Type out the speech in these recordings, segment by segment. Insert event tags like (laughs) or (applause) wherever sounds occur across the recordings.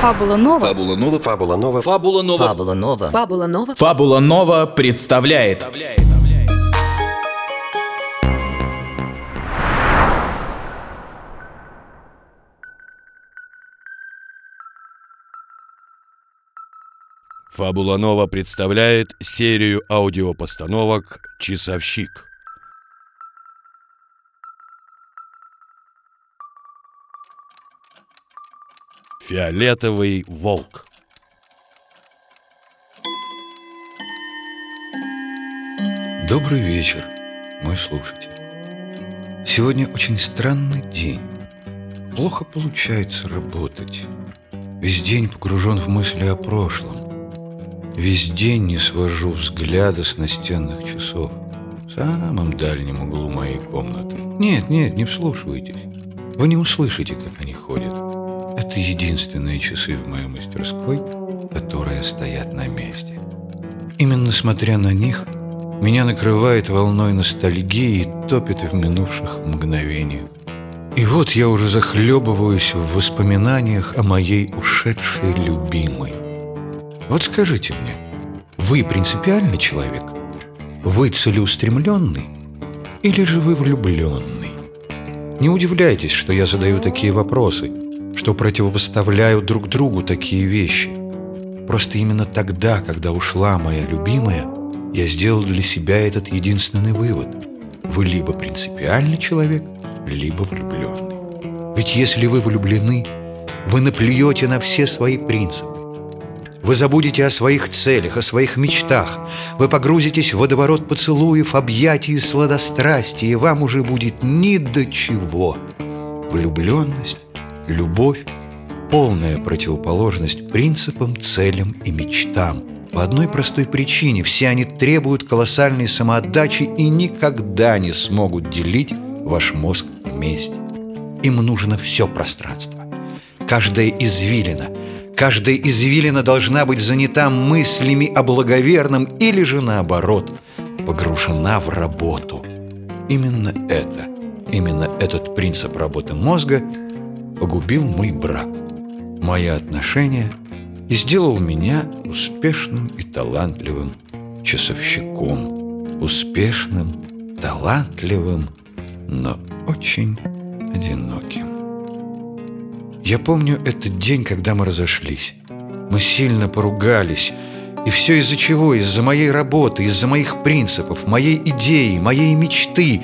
Фабула Нова. Фабула Нова. Фабула Нова. Фабула Нова. Фабула Нова. Фабула Нова. Фабула Нова представляет Фабула Нова представляет серию аудиопостановок «Часовщик». Фиолетовый волк. Добрый вечер, мой слушатель. Сегодня очень странный день. Плохо получается работать. Весь день погружен в мысли о прошлом. Весь день не свожу взгляда с настенных часов в самом дальнем углу моей комнаты. Нет, нет, не вслушивайтесь. Вы не услышите, как они ходят. Это единственные часы в моей мастерской, которые стоят на месте. Именно смотря на них, меня накрывает волной ностальгии и топит в минувших мгновениях. И вот я уже захлебываюсь в воспоминаниях о моей ушедшей любимой. Вот скажите мне, вы принципиальный человек? Вы целеустремленный? Или же вы влюбленный? Не удивляйтесь, что я задаю такие вопросы, что противопоставляю друг другу такие вещи. Просто именно тогда, когда ушла моя любимая, я сделал для себя этот единственный вывод. Вы либо принципиальный человек, либо влюбленный. Ведь если вы влюблены, вы наплюете на все свои принципы. Вы забудете о своих целях, о своих мечтах. Вы погрузитесь в водоворот поцелуев, объятий и сладострастия, и вам уже будет ни до чего. Влюбленность, любовь – полная противоположность принципам, целям и мечтам. По одной простой причине – все они требуют колоссальной самоотдачи и никогда не смогут делить ваш мозг вместе. Им нужно все пространство. Каждая извилина – Каждая извилина должна быть занята мыслями о благоверном или же наоборот, погружена в работу. Именно это, именно этот принцип работы мозга погубил мой брак, мои отношения и сделал меня успешным и талантливым часовщиком. Успешным, талантливым, но очень одиноким. Я помню этот день, когда мы разошлись. Мы сильно поругались. И все из-за чего? Из-за моей работы, из-за моих принципов, моей идеи, моей мечты.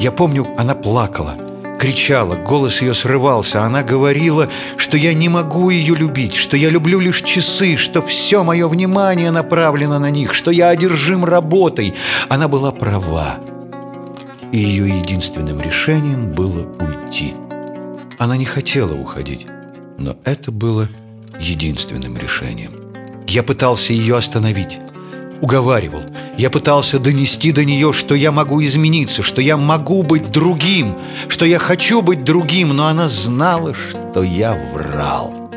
Я помню, она плакала, кричала, голос ее срывался. Она говорила, что я не могу ее любить, что я люблю лишь часы, что все мое внимание направлено на них, что я одержим работой. Она была права. И ее единственным решением было уйти. Она не хотела уходить, но это было единственным решением. Я пытался ее остановить, уговаривал. Я пытался донести до нее, что я могу измениться, что я могу быть другим, что я хочу быть другим, но она знала, что я врал.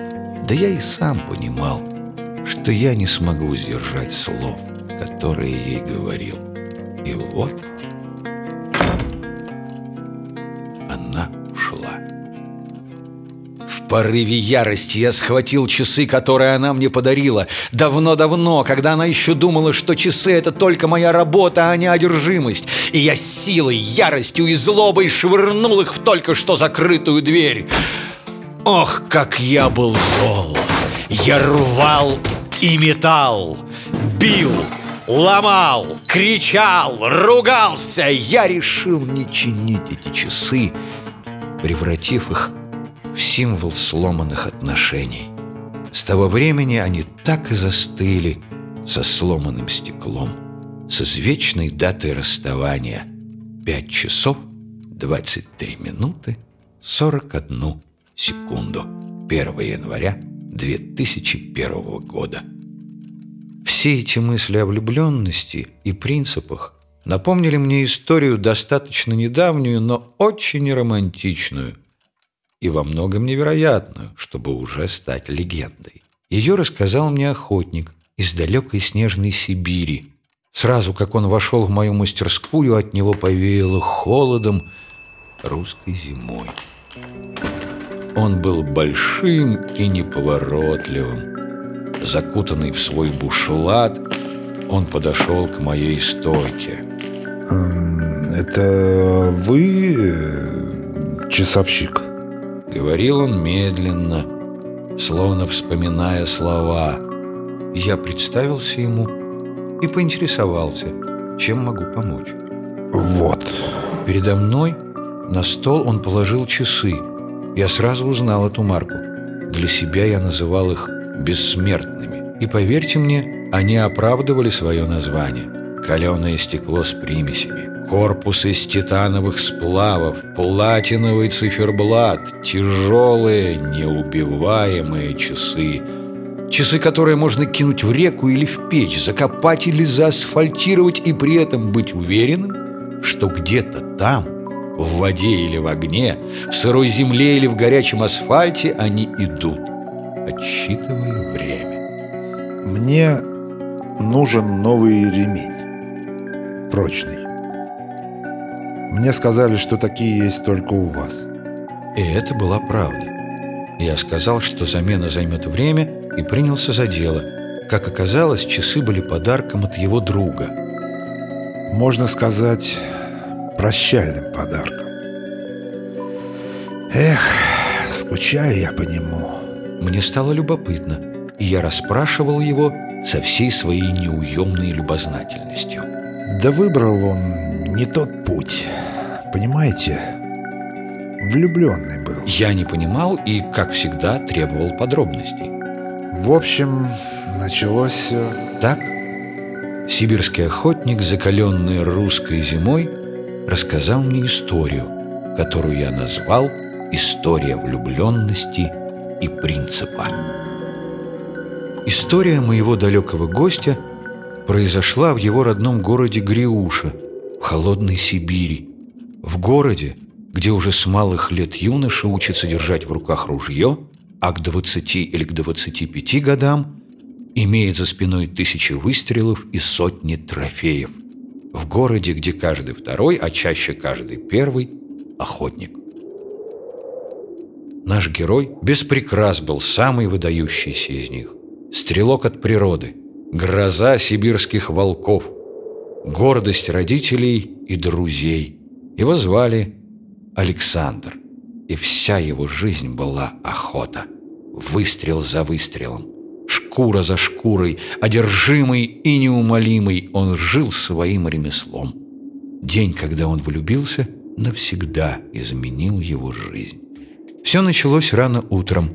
Да я и сам понимал, что я не смогу сдержать слов, которые ей говорил. И вот порыве ярости я схватил часы, которые она мне подарила. Давно-давно, когда она еще думала, что часы — это только моя работа, а не одержимость. И я силой, яростью и злобой швырнул их в только что закрытую дверь. Ох, как я был зол! Я рвал и метал, бил, ломал, кричал, ругался. Я решил не чинить эти часы, превратив их в символ сломанных отношений. С того времени они так и застыли со сломанным стеклом, с извечной датой расставания. Пять часов, 23 минуты, 41 секунду. 1 января 2001 года. Все эти мысли о влюбленности и принципах напомнили мне историю достаточно недавнюю, но очень романтичную – и во многом невероятную, чтобы уже стать легендой. Ее рассказал мне охотник из далекой снежной Сибири. Сразу, как он вошел в мою мастерскую, от него повеяло холодом русской зимой. Он был большим и неповоротливым. Закутанный в свой бушлат, он подошел к моей стойке. Эм, Это вы э, часовщик? Говорил он медленно, словно вспоминая слова. Я представился ему и поинтересовался, чем могу помочь. Вот. Передо мной на стол он положил часы. Я сразу узнал эту марку. Для себя я называл их бессмертными. И поверьте мне, они оправдывали свое название. Каленое стекло с примесями, корпус из титановых сплавов, платиновый циферблат, тяжелые, неубиваемые часы. Часы, которые можно кинуть в реку или в печь, закопать или заасфальтировать и при этом быть уверенным, что где-то там, в воде или в огне, в сырой земле или в горячем асфальте они идут, отсчитывая время. Мне нужен новый ремень. Прочный. Мне сказали, что такие есть только у вас. И это была правда. Я сказал, что замена займет время, и принялся за дело. Как оказалось, часы были подарком от его друга. Можно сказать, прощальным подарком. Эх, скучаю я по нему. Мне стало любопытно, и я расспрашивал его со всей своей неуемной любознательностью. Да выбрал он не тот путь. Понимаете, влюбленный был. Я не понимал и, как всегда, требовал подробностей. В общем, началось все... Так, сибирский охотник, закаленный русской зимой, рассказал мне историю, которую я назвал «История влюбленности и принципа». История моего далекого гостя произошла в его родном городе Гриуша, в холодной Сибири. В городе, где уже с малых лет юноша учится держать в руках ружье, а к 20 или к 25 годам имеет за спиной тысячи выстрелов и сотни трофеев. В городе, где каждый второй, а чаще каждый первый – охотник. Наш герой без прикрас был самый выдающийся из них. Стрелок от природы, гроза сибирских волков, гордость родителей и друзей. Его звали Александр, и вся его жизнь была охота. Выстрел за выстрелом, шкура за шкурой, одержимый и неумолимый, он жил своим ремеслом. День, когда он влюбился, навсегда изменил его жизнь. Все началось рано утром,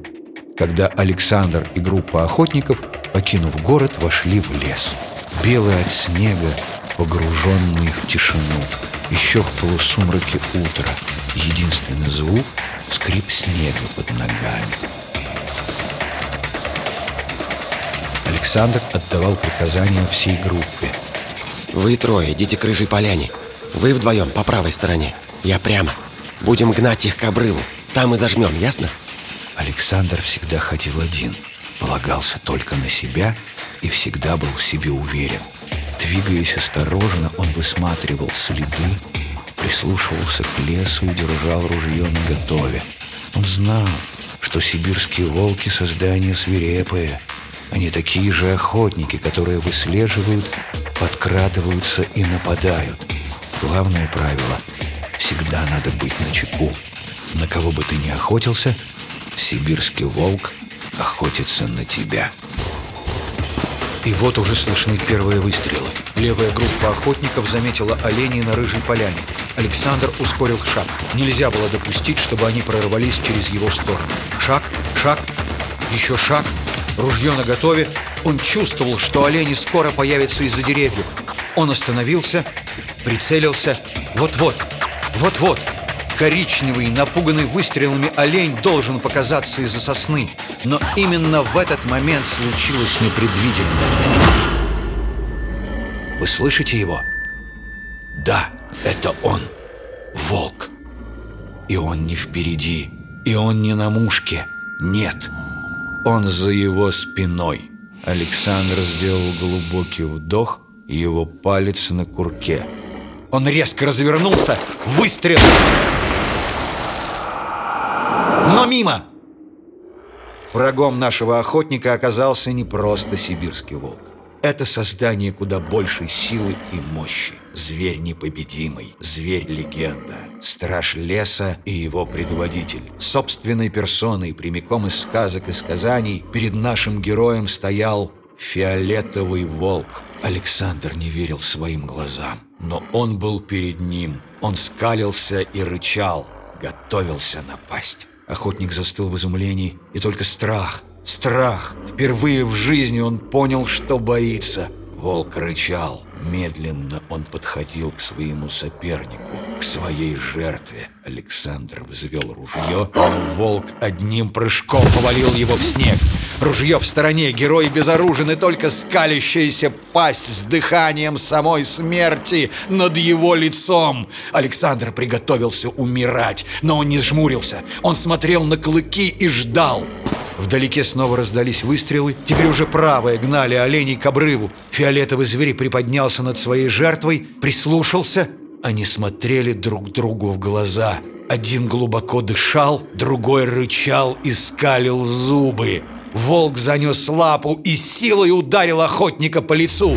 когда Александр и группа охотников, покинув город, вошли в лес. Белый от снега, погруженный в тишину, еще в полусумраке утра. Единственный звук — скрип снега под ногами. Александр отдавал приказания всей группе. Вы трое идите к рыжей поляне. Вы вдвоем по правой стороне. Я прямо. Будем гнать их к обрыву. Там и зажмем, ясно? Александр всегда ходил один, полагался только на себя и всегда был в себе уверен. Двигаясь осторожно, он высматривал следы, прислушивался к лесу и держал ружье наготове. Он знал, что сибирские волки — создания свирепые. Они такие же охотники, которые выслеживают, подкрадываются и нападают. Главное правило — всегда надо быть начеку. На кого бы ты ни охотился, сибирский волк охотится на тебя. И вот уже слышны первые выстрелы. Левая группа охотников заметила оленей на рыжей поляне. Александр ускорил шаг. Нельзя было допустить, чтобы они прорвались через его сторону. Шаг, шаг, еще шаг. Ружье наготове. Он чувствовал, что олени скоро появятся из-за деревьев. Он остановился, прицелился. Вот-вот, вот-вот. Коричневый, напуганный выстрелами олень должен показаться из-за сосны. Но именно в этот момент случилось непредвиденное. Вы слышите его? Да, это он. Волк. И он не впереди. И он не на мушке. Нет. Он за его спиной. Александр сделал глубокий вдох, его палец на курке. Он резко развернулся. Выстрел! Но мимо!» Врагом нашего охотника оказался не просто сибирский волк. Это создание куда большей силы и мощи. Зверь непобедимый, зверь-легенда, страж леса и его предводитель. Собственной персоной, прямиком из сказок и сказаний, перед нашим героем стоял фиолетовый волк. Александр не верил своим глазам, но он был перед ним. Он скалился и рычал, готовился напасть. Охотник застыл в изумлении, и только страх, страх. Впервые в жизни он понял, что боится. Волк рычал. Медленно он подходил к своему сопернику, к своей жертве. Александр взвел ружье, но волк одним прыжком повалил его в снег. Ружье в стороне, герой безоружен, и только скалящаяся пасть с дыханием самой смерти над его лицом. Александр приготовился умирать, но он не жмурился. Он смотрел на клыки и ждал. Вдалеке снова раздались выстрелы. Теперь уже правые гнали оленей к обрыву. Фиолетовый зверь приподнялся над своей жертвой, прислушался. Они смотрели друг другу в глаза. Один глубоко дышал, другой рычал и скалил зубы. Волк занес лапу и силой ударил охотника по лицу.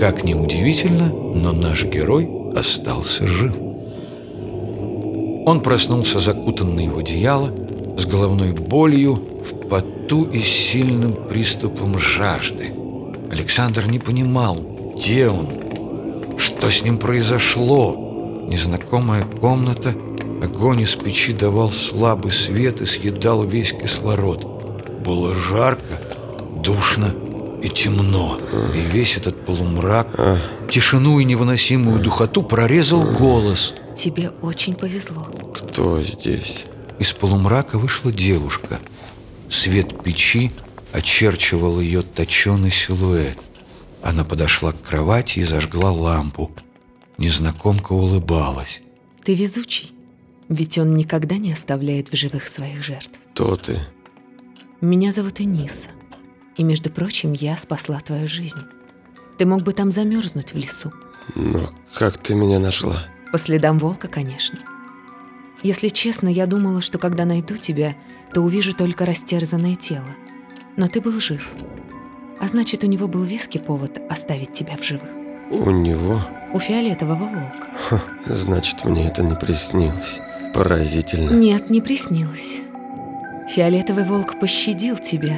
Как ни удивительно, но наш герой остался жив. Он проснулся закутанный в одеяло, с головной болью, в поту и сильным приступом жажды. Александр не понимал, где он, что с ним произошло. Незнакомая комната, огонь из печи давал слабый свет и съедал весь кислород. Было жарко, душно и темно. И весь этот полумрак, тишину и невыносимую духоту прорезал голос. Тебе очень повезло. Кто здесь? Из полумрака вышла девушка. Свет печи очерчивал ее точеный силуэт. Она подошла к кровати и зажгла лампу. Незнакомка улыбалась. Ты везучий. Ведь он никогда не оставляет в живых своих жертв. Кто ты? Меня зовут Эниса. И, между прочим, я спасла твою жизнь. Ты мог бы там замерзнуть в лесу. Но как ты меня нашла? По следам волка, конечно. Если честно, я думала, что когда найду тебя, то увижу только растерзанное тело. Но ты был жив. А значит, у него был веский повод оставить тебя в живых. У него? У фиолетового волка. Ха, значит, мне это не приснилось. Поразительно. Нет, не приснилось. Фиолетовый волк пощадил тебя.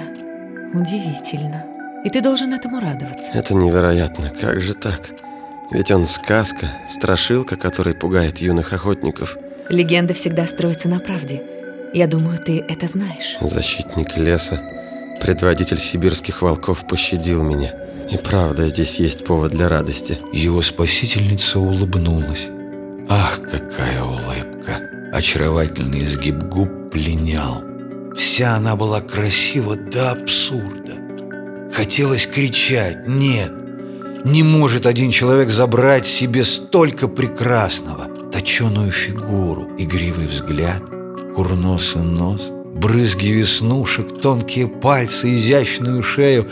Удивительно. И ты должен этому радоваться. Это невероятно. Как же так? Ведь он сказка, страшилка, который пугает юных охотников. Легенда всегда строится на правде. Я думаю, ты это знаешь. Защитник леса, предводитель сибирских волков пощадил меня. И правда, здесь есть повод для радости. Его спасительница улыбнулась. Ах, какая улыбка! Очаровательный изгиб губ пленял. Вся она была красива до абсурда. Хотелось кричать «Нет! Не может один человек забрать себе столько прекрасного!» Точеную фигуру, игривый взгляд, курносый нос, брызги веснушек, тонкие пальцы, изящную шею.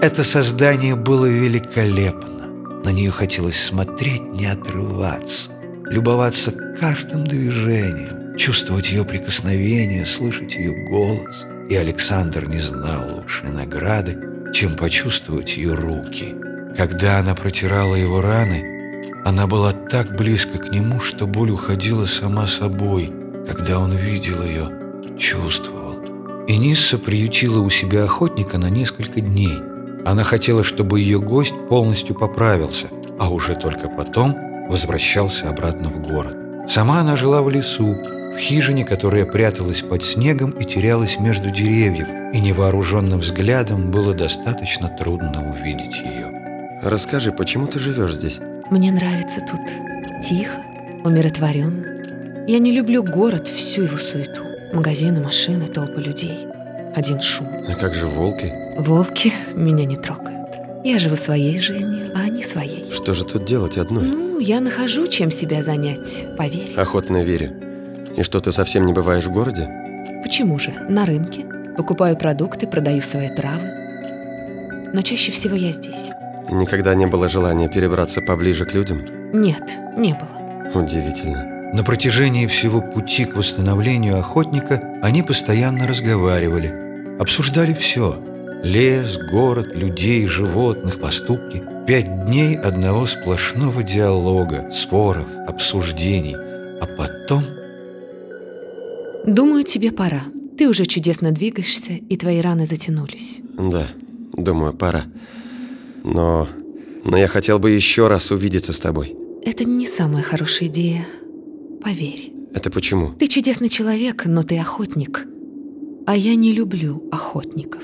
Это создание было великолепно. На нее хотелось смотреть, не отрываться, любоваться каждым движением, чувствовать ее прикосновение, слышать ее голос. И Александр не знал лучшей награды, чем почувствовать ее руки. Когда она протирала его раны, она была так близко к нему, что боль уходила сама собой. Когда он видел ее, чувствовал. Инисса приютила у себя охотника на несколько дней. Она хотела, чтобы ее гость полностью поправился, а уже только потом возвращался обратно в город. Сама она жила в лесу, в хижине, которая пряталась под снегом и терялась между деревьев, и невооруженным взглядом было достаточно трудно увидеть ее. Расскажи, почему ты живешь здесь? Мне нравится тут. Тихо, умиротворенно. Я не люблю город, всю его суету. Магазины, машины, толпы людей. Один шум. А как же волки? Волки меня не трогают. Я живу своей жизнью, а они своей. Что же тут делать одной? Ну, я нахожу, чем себя занять, поверь. Охотно верю. И что, ты совсем не бываешь в городе? Почему же? На рынке. Покупаю продукты, продаю свои травы. Но чаще всего я здесь. Никогда не было желания перебраться поближе к людям? Нет, не было. Удивительно. На протяжении всего пути к восстановлению охотника они постоянно разговаривали, обсуждали все. Лес, город, людей, животных, поступки. Пять дней одного сплошного диалога, споров, обсуждений. А потом... Думаю, тебе пора. Ты уже чудесно двигаешься, и твои раны затянулись. Да, думаю, пора. Но... Но я хотел бы еще раз увидеться с тобой. Это не самая хорошая идея. Поверь. Это почему? Ты чудесный человек, но ты охотник. А я не люблю охотников.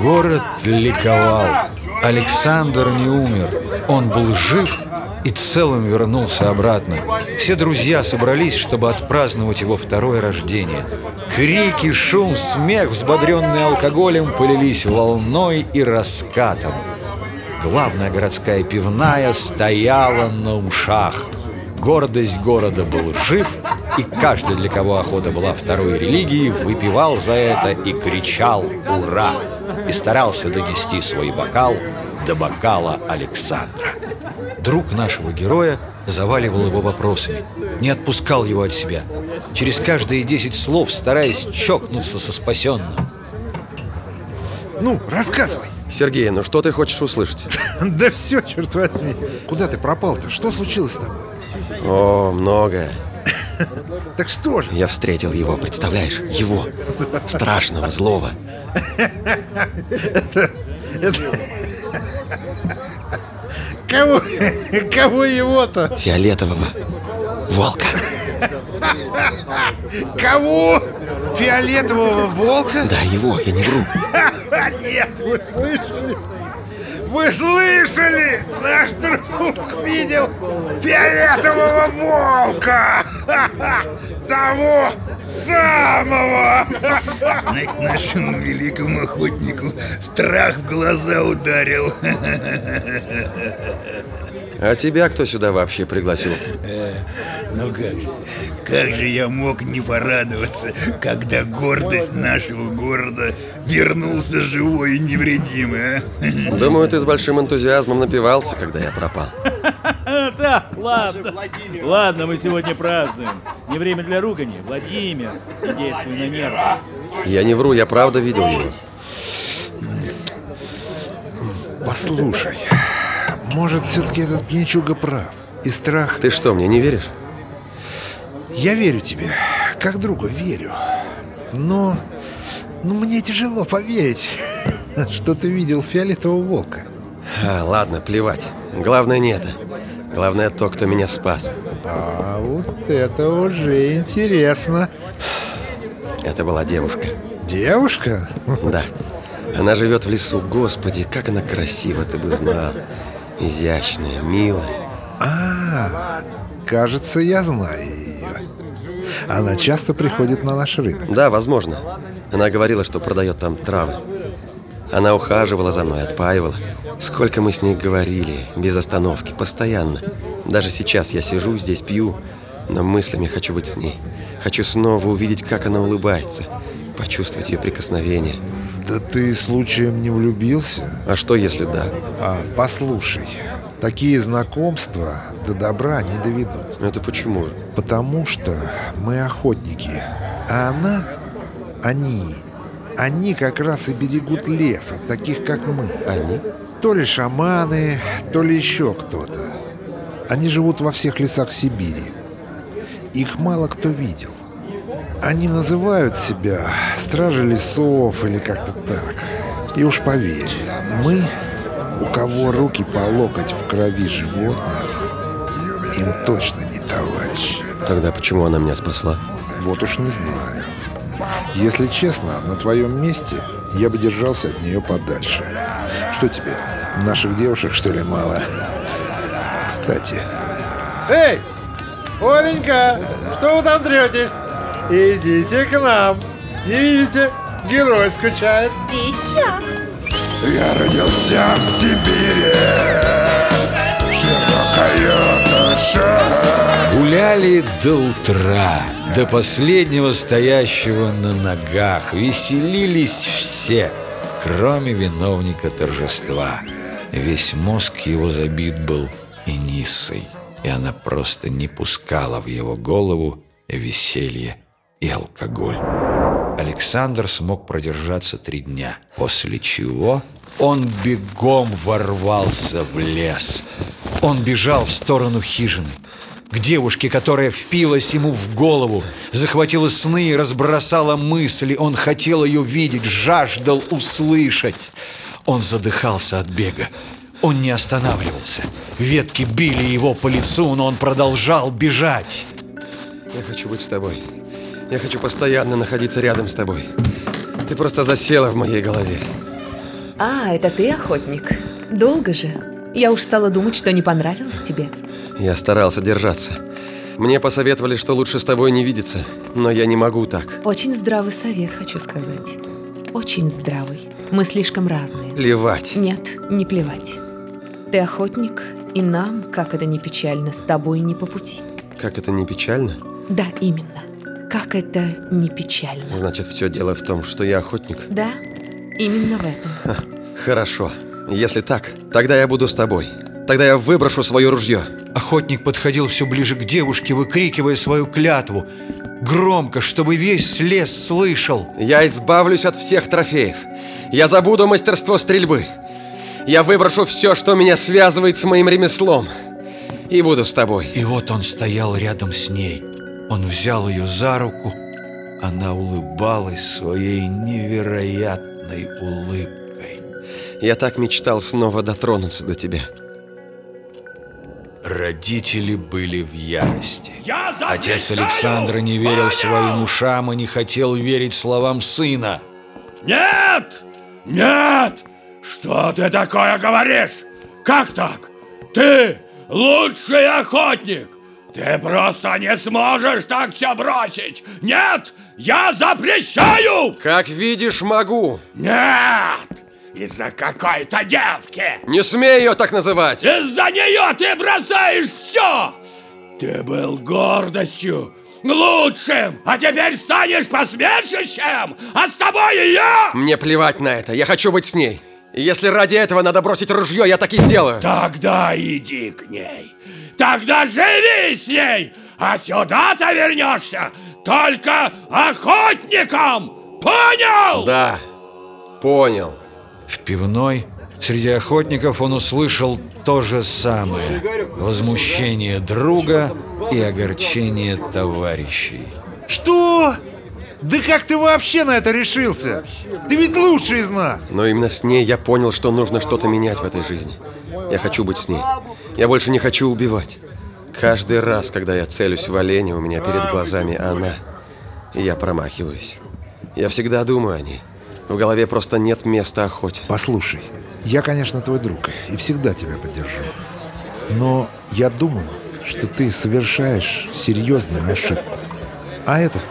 Город ликовал. Александр не умер. Он был жив и целым вернулся обратно. Все друзья собрались, чтобы отпраздновать его второе рождение. Крики, шум, смех, взбодренные алкоголем, полились волной и раскатом. Главная городская пивная стояла на ушах. Гордость города был жив, и каждый, для кого охота была второй религией, выпивал за это и кричал «Ура!» и старался донести свой бокал до бокала Александра. Друг нашего героя заваливал его вопросами, не отпускал его от себя, через каждые десять слов стараясь чокнуться со спасенным. Ну, рассказывай. Сергей, ну что ты хочешь услышать? (laughs) Да все, черт возьми. Куда ты пропал-то? Что случилось с тобой? О, многое. (laughs) Так что же? Я встретил его, представляешь? Его. Страшного, злого. Кого? Кого его-то? Фиолетового. Волка. Кого? Фиолетового волка? Да, его, я не вру. Нет, вы слышали? Вы слышали? Наш друг видел фиолетового волка! (laughs) Того самого! (laughs) Знать нашему великому охотнику страх в глаза ударил. (laughs) А тебя кто сюда вообще пригласил? Ну как же, как же я мог не порадоваться, когда гордость нашего города вернулся живой и невредимый, а? Думаю, ты с большим энтузиазмом напивался, когда я пропал. (laughs) Так, ладно. Ладно, мы сегодня празднуем. Не время для ругани. Владимир, действуй на нервы. Я не вру, я правда видел его. Послушай, может, все-таки этот пьянчуга прав. И страх... Ты что, мне не веришь? Я верю тебе, как другу верю. Но... Но мне тяжело поверить, (laughs) что ты видел фиолетового волка. А, ладно, плевать. Главное не это. Главное то, кто меня спас. А вот это уже интересно. Это была девушка. Девушка? Да. Она живет в лесу. Господи, как она красива, ты бы знал. Изящная, милая. А, кажется, я знаю ее. Она часто приходит на наш рынок. Да, возможно. Она говорила, что продает там травы. Она ухаживала за мной, отпаивала. Сколько мы с ней говорили, без остановки, постоянно. Даже сейчас я сижу здесь, пью, но мыслями хочу быть с ней. Хочу снова увидеть, как она улыбается, почувствовать ее прикосновение. Да ты случаем не влюбился? А что, если да? А, послушай, такие знакомства до добра не доведут. Ну это почему же? Потому что мы охотники, а она, они, они как раз и берегут лес от таких, как мы. Они? То ли шаманы, то ли еще кто-то. Они живут во всех лесах Сибири. Их мало кто видел. Они называют себя стражи лесов или как-то так. И уж поверь, мы, у кого руки по локоть в крови животных, им точно не товарищи. Тогда почему она меня спасла? Вот уж не знаю. Если честно, на твоем месте я бы держался от нее подальше. Что тебе, наших девушек, что ли, мало? Кстати... Эй! Оленька! Что вы там третесь? Идите к нам. Не видите? Герой скучает. Сейчас. Я родился в Сибири, широкая эта Гуляли до утра, до последнего стоящего на ногах. Веселились все, кроме виновника торжества. Весь мозг его забит был Эниссой, и она просто не пускала в его голову веселье и алкоголь. Александр смог продержаться три дня, после чего он бегом ворвался в лес. Он бежал в сторону хижины, к девушке, которая впилась ему в голову, захватила сны и разбросала мысли. Он хотел ее видеть, жаждал услышать. Он задыхался от бега. Он не останавливался. Ветки били его по лицу, но он продолжал бежать. Я хочу быть с тобой. Я хочу постоянно находиться рядом с тобой. Ты просто засела в моей голове. А, это ты охотник. Долго же. Я уж стала думать, что не понравилось тебе. Я старался держаться. Мне посоветовали, что лучше с тобой не видеться, но я не могу так. Очень здравый совет, хочу сказать. Очень здравый. Мы слишком разные. Плевать. Нет, не плевать. Ты охотник, и нам, как это не печально, с тобой не по пути. Как это не печально? Да, именно. Как это не печально. Значит, все дело в том, что я охотник. Да, именно в этом. Ха, хорошо. Если так, тогда я буду с тобой. Тогда я выброшу свое ружье. Охотник подходил все ближе к девушке, выкрикивая свою клятву. Громко, чтобы весь лес слышал. Я избавлюсь от всех трофеев. Я забуду мастерство стрельбы. Я выброшу все, что меня связывает с моим ремеслом. И буду с тобой. И вот он стоял рядом с ней. Он взял ее за руку. Она улыбалась своей невероятной улыбкой. Я так мечтал снова дотронуться до тебя. Родители были в ярости. Отец Александра не верил своим ушам и не хотел верить словам сына. Нет! Нет! Что ты такое говоришь? Как так? Ты лучший охотник! Ты просто не сможешь так все бросить! Нет! Я запрещаю! Как видишь, могу! Нет! Из-за какой-то девки! Не смей ее так называть! Из-за нее ты бросаешь все! Ты был гордостью, лучшим, а теперь станешь посмешищем! А с тобой и я! Мне плевать на это, я хочу быть с ней! И если ради этого надо бросить ружье, я так и сделаю! Тогда иди к ней! Тогда живи с ней! А сюда ты вернешься только охотником! Понял? Да, понял. В пивной среди охотников он услышал то же самое. Возмущение друга и огорчение товарищей. Что? Да как ты вообще на это решился? Ты ведь лучший из нас! Но именно с ней я понял, что нужно что-то менять в этой жизни. Я хочу быть с ней. Я больше не хочу убивать. Каждый раз, когда я целюсь в оленя, у меня перед глазами она. И я промахиваюсь. Я всегда думаю о ней. В голове просто нет места охоте. Послушай, я, конечно, твой друг и всегда тебя поддержу. Но я думаю, что ты совершаешь серьезную ошибку. А этот,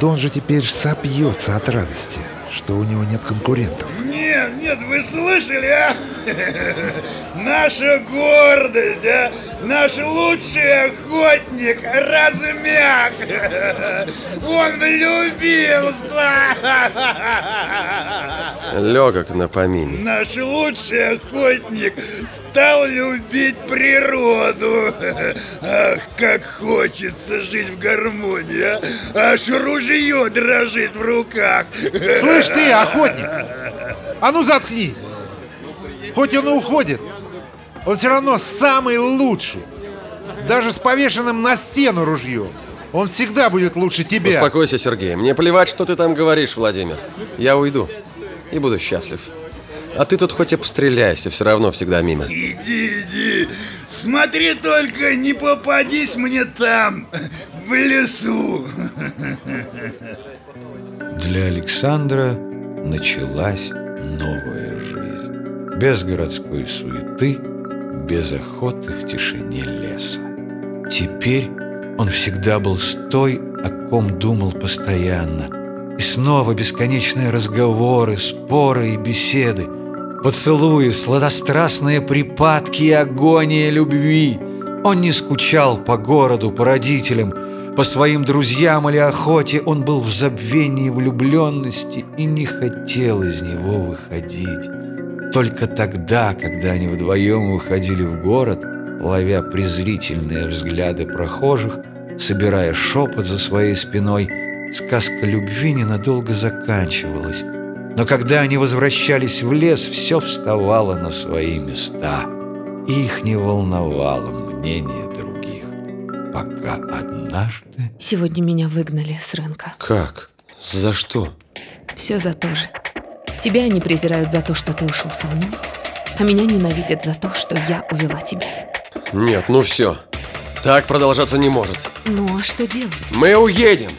да он же теперь сопьется от радости, что у него нет конкурентов. Нет, нет, вы слышали, а? (laughs) Наша гордость, а? Наш лучший охотник размяк. (laughs) Он влюбился. (laughs) Легок на помине. Наш лучший охотник стал любить природу. Ах, как хочется жить в гармонии, а? Аж ружье дрожит в руках. Слышь ты, охотник! А ну заткнись! Хоть он и уходит, он все равно самый лучший. Даже с повешенным на стену ружьем. Он всегда будет лучше тебя. Успокойся, Сергей. Мне плевать, что ты там говоришь, Владимир. Я уйду и буду счастлив. А ты тут хоть и постреляйся, все равно всегда мимо. Иди, иди. Смотри только, не попадись мне там, в лесу. Для Александра началась новая жизнь. Без городской суеты, без охоты в тишине леса. Теперь он всегда был с той, о ком думал постоянно. И снова бесконечные разговоры, споры и беседы, поцелуи, сладострастные припадки и агония любви. Он не скучал по городу, по родителям, по своим друзьям или охоте. Он был в забвении влюбленности и не хотел из него выходить. Только тогда, когда они вдвоем выходили в город, ловя презрительные взгляды прохожих, собирая шепот за своей спиной, сказка любви ненадолго заканчивалась. Но когда они возвращались в лес, все вставало на свои места, и их не волновало мнение других, пока однажды... Сегодня меня выгнали с рынка. Как? За что? Все за то же. Тебя они презирают за то, что ты ушел со мной, а меня ненавидят за то, что я увела тебя. Нет, ну все. Так продолжаться не может. Ну а что делать? Мы уедем.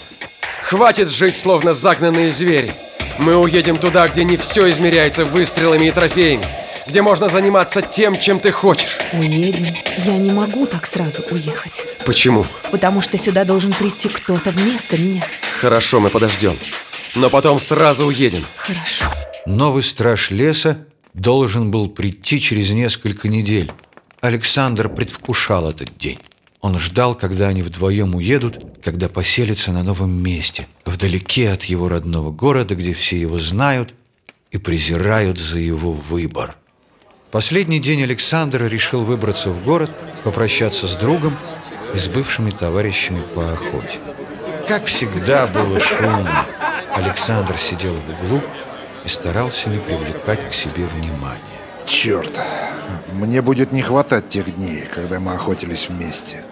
Хватит жить, словно загнанные звери. Мы уедем туда, где не все измеряется выстрелами и трофеями. Где можно заниматься тем, чем ты хочешь. Уедем. Я не могу так сразу уехать. Почему? Потому что сюда должен прийти кто-то вместо меня. Хорошо, мы подождем. Но потом сразу уедем. Хорошо. Новый страж леса должен был прийти через несколько недель. Александр предвкушал этот день. Он ждал, когда они вдвоем уедут, когда поселятся на новом месте, вдалеке от его родного города, где все его знают и презирают за его выбор. Последний день Александр решил выбраться в город, попрощаться с другом и с бывшими товарищами по охоте. Как всегда было шумно. Александр сидел в углу и старался не привлекать к себе внимания. Черт, мне будет не хватать тех дней, когда мы охотились вместе.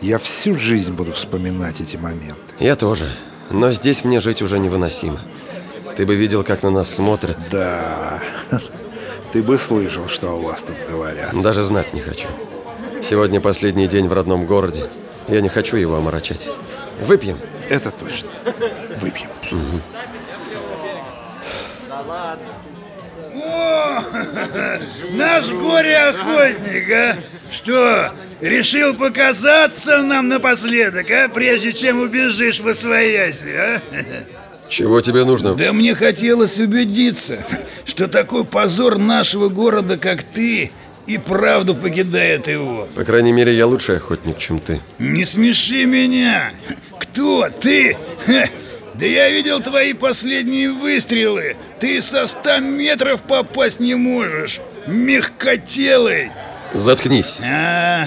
Я всю жизнь буду вспоминать эти моменты. Я тоже. Но здесь мне жить уже невыносимо. Ты бы видел, как на нас смотрят. Да, ты бы слышал, что у вас тут говорят. Даже знать не хочу. Сегодня последний день в родном городе. Я не хочу его омрачать. Выпьем. Это точно. Выпьем. Угу. О, (laughs) наш горе-охотник, а? Что, решил показаться нам напоследок, а? Прежде чем убежишь во свояси, а? Чего тебе нужно? Да мне хотелось убедиться, что такой позор нашего города, как ты, и правду покидает его. По крайней мере, я лучший охотник, чем ты. Не смеши меня! Кто ты? Ха! Да я видел твои последние выстрелы. Ты со ста метров попасть не можешь. Мягкотелый. Заткнись. А,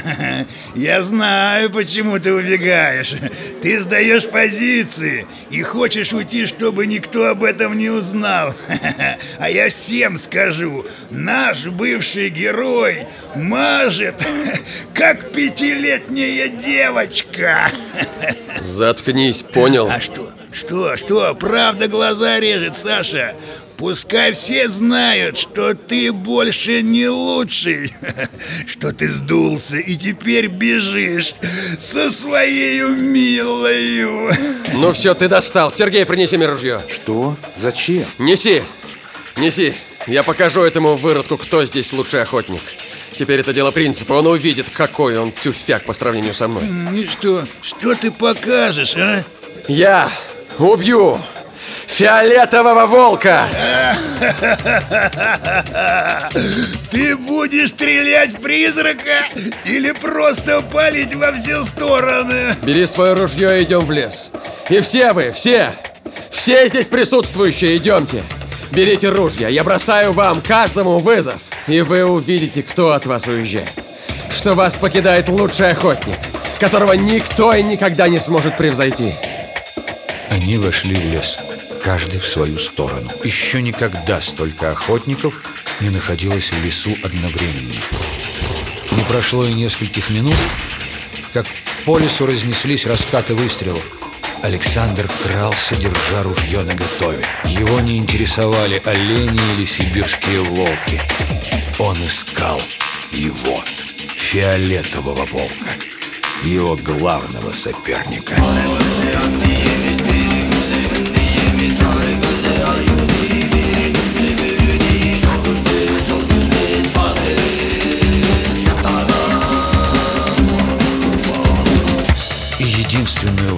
я знаю, почему ты убегаешь. Ты сдаешь позиции и хочешь уйти, чтобы никто об этом не узнал. А я всем скажу, наш бывший герой мажет, как пятилетняя девочка. Заткнись, понял? А что? Что, что, правда глаза режет, Саша? Пускай все знают, что ты больше не лучший, (laughs) что ты сдулся и теперь бежишь со своей милою. Ну все, ты достал. Сергей, принеси мне ружье. Что? Зачем? Неси, неси. Я покажу этому выродку, кто здесь лучший охотник. Теперь это дело принципа. Он увидит, какой он тюфяк по сравнению со мной. И что? Что ты покажешь, а? Я убью фиолетового волка! (laughs) Ты будешь стрелять в призрака или просто палить во все стороны? Бери свое ружье и идем в лес. И все вы, все, все здесь присутствующие, идемте. Берите ружья, я бросаю вам, каждому вызов. И вы увидите, кто от вас уезжает. Что вас покидает лучший охотник, которого никто и никогда не сможет превзойти. Они вошли в лес, каждый в свою сторону. Еще никогда столько охотников не находилось в лесу одновременно. Не прошло и нескольких минут, как по лесу разнеслись раскаты выстрелов. Александр крался, держа ружье наготове. Его не интересовали олени или сибирские волки. Он искал его, фиолетового волка, его главного соперника.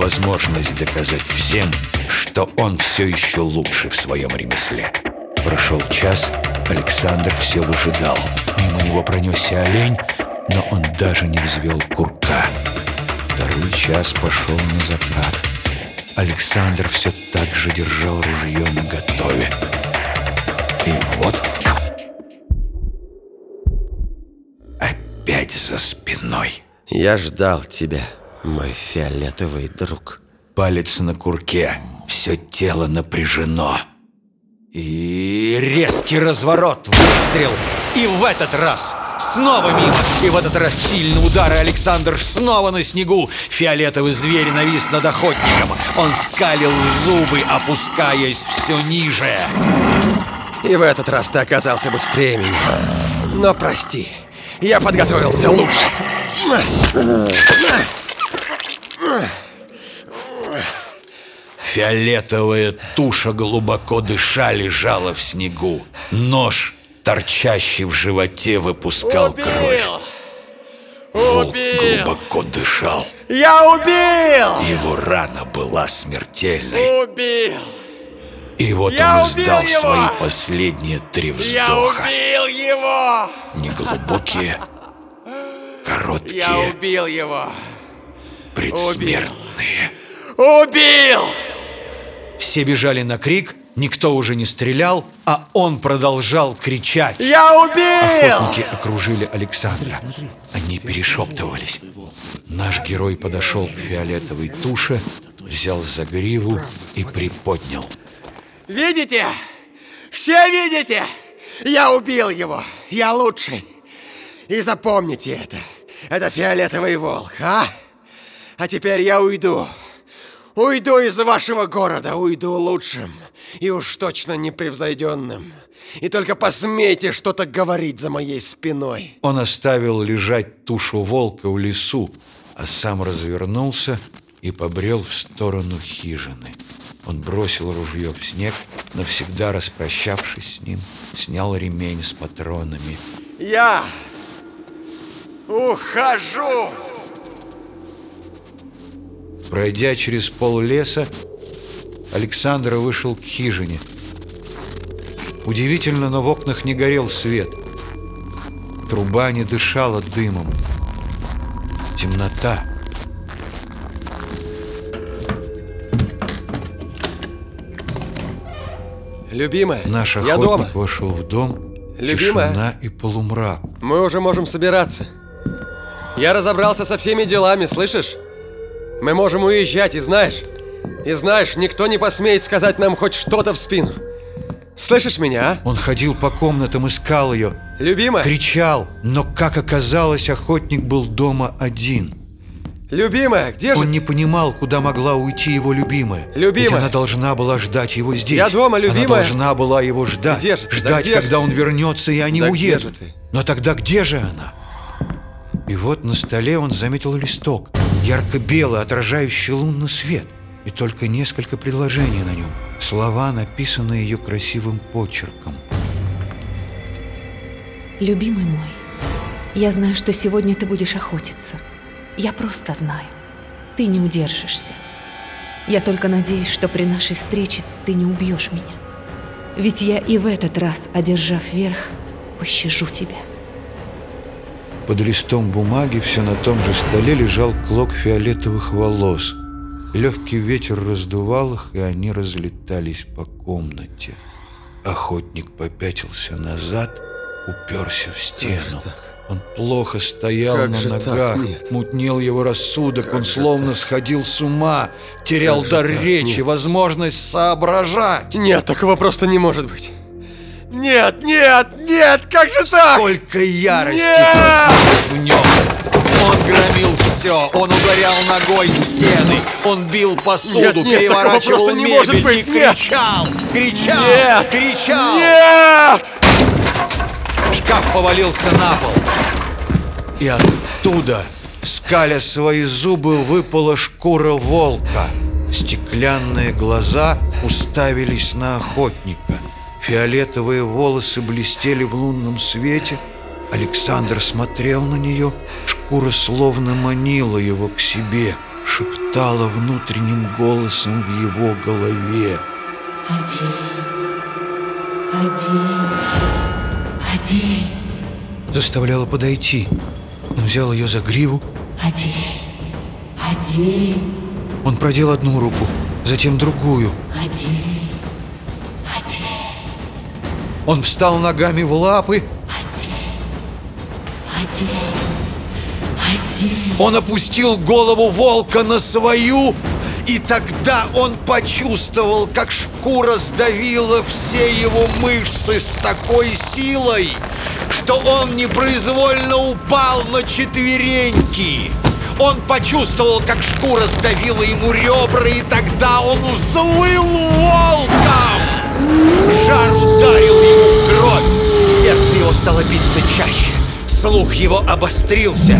Возможность доказать всем, что он все еще лучше в своем ремесле. Прошел час, Александр все выжидал. Мимо него пронесся олень, но он даже не взвел курка. Второй час пошел на закат. Александр все так же держал ружье наготове. И вот... Опять за спиной. Я ждал тебя, мой фиолетовый друг. Палец на курке, все тело напряжено. И резкий разворот, выстрел. И в этот раз снова мимо. И в этот раз сильный удар, и Александр снова на снегу. Фиолетовый зверь навис над охотником. Он скалил зубы, опускаясь все ниже. И в этот раз ты оказался быстрее меня. Но прости, я подготовился лучше. Фиолетовая туша глубоко дыша лежала в снегу. Нож, торчащий в животе, выпускал Убил! кровь. Волк Убил! глубоко дышал. Я убил! Его рана была смертельной. Убил! И вот Я он издал его! свои последние три Я вздоха. убил его! Неглубокие, Я короткие, убил его! Предсмертные. Убил! Все бежали на крик, никто уже не стрелял, а он продолжал кричать. Я убил! Охотники окружили Александра. Они перешептывались. Наш герой подошел к фиолетовой туше, взял за гриву и приподнял. Видите? Все видите? Я убил его. Я лучший. И запомните это. Это фиолетовый волк, а? А теперь я уйду. Уйду из вашего города, уйду лучшим. И уж точно непревзойденным. И только посмейте что-то говорить за моей спиной. Он оставил лежать тушу волка в лесу, а сам развернулся и побрел в сторону хижины. Он бросил ружье в снег, навсегда распрощавшись с ним, снял ремень с патронами. Я ухожу. Пройдя через пол леса, Александр вышел к хижине. Удивительно, но в окнах не горел свет. Труба не дышала дымом. Темнота. Любимая, Наш я охотник дома. вошел в дом. Любимая. Тишина и полумрак. Мы уже можем собираться. Я разобрался со всеми делами, слышишь? Мы можем уезжать, и знаешь, и знаешь, никто не посмеет сказать нам хоть что-то в спину. Слышишь меня, а? Он ходил по комнатам, искал ее, Любимая, кричал, но, как оказалось, охотник был дома один. любимая, где же Он ты? не понимал, куда могла уйти его любимая. Любимая. Ведь она должна была ждать его здесь. Я дома, Она любимая. должна была его ждать. Где же ты? Да Ждать, же когда он вернется, и они Да уедут. ты? Но тогда где же она? И вот на столе он заметил листок, ярко-белый, отражающий лунный свет. И только несколько предложений на нем. Слова, написанные ее красивым почерком. Любимый мой, я знаю, что сегодня ты будешь охотиться. Я просто знаю. Ты не удержишься. Я только надеюсь, что при нашей встрече ты не убьешь меня. Ведь я и в этот раз, одержав верх, пощажу тебя. Под листом бумаги все на том же столе лежал клок фиолетовых волос. Легкий ветер раздувал их, и они разлетались по комнате. Охотник попятился назад, уперся в стену. Он плохо стоял Как на ногах, мутнел его рассудок, Как он словно так? сходил с ума, терял Как дар речи, возможность соображать. Нет, такого просто не может быть. Нет, нет, нет, как же так? Сколько ярости проснулось в нем! Он громил все, он ударял ногой в стены, он бил посуду, Нет, нет, переворачивал просто не мебель может быть, и кричал, кричал, Нет! кричал! Нет! Шкаф повалился на пол. И оттуда, скаля свои зубы, выпала шкура волка. Стеклянные глаза уставились на охотника. Фиолетовые волосы блестели в лунном свете. Александр смотрел на нее. Шкура словно манила его к себе, шептала внутренним голосом в его голове. Один, один, один. заставляла подойти. Он взял ее за гриву. Один. Один. Он продел одну руку, затем другую. Один. Он встал ногами в лапы. Один. Один. Один. Он опустил голову волка на свою, и тогда он почувствовал, как шкура сдавила все его мышцы с такой силой, что он непроизвольно упал на четвереньки. Он почувствовал, как шкура сдавила ему ребра, и тогда он взвыл волком. Жар ударил ему в кровь. Сердце его стало биться чаще. Слух его обострился,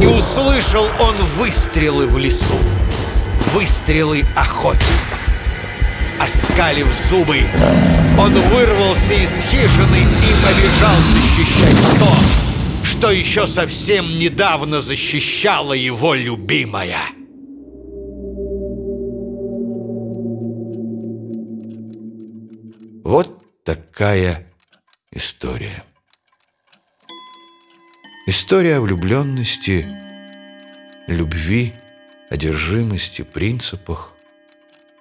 и услышал он выстрелы в лесу. Выстрелы охотников. Оскалив зубы, он вырвался из хижины и побежал защищать то, что еще совсем недавно защищала его любимая. Вот такая история. История о влюбленности, любви, одержимости, принципах.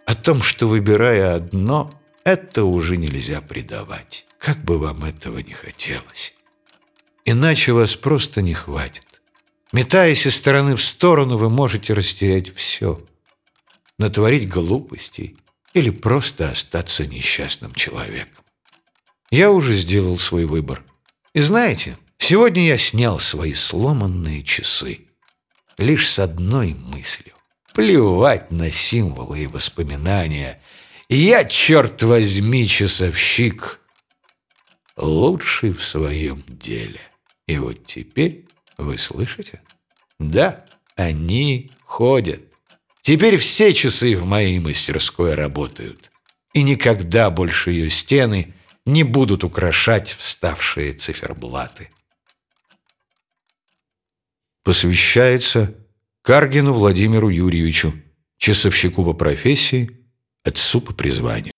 О том, что выбирая одно, это уже нельзя предавать, как бы вам этого не хотелось. Иначе вас просто не хватит. Метаясь из стороны в сторону, вы можете растерять все. Натворить глупостей или просто остаться несчастным человеком. Я уже сделал свой выбор. И знаете, сегодня я снял свои сломанные часы. Лишь с одной мыслью. Плевать на символы и воспоминания. Я, черт возьми, часовщик, лучший в своем деле. И вот теперь вы слышите? Да, они ходят. Теперь все часы в моей мастерской работают. И никогда больше ее стены не будут украшать вставшие циферблаты. Посвящается Каргину Владимиру Юрьевичу, часовщику по профессии, отцу по призванию.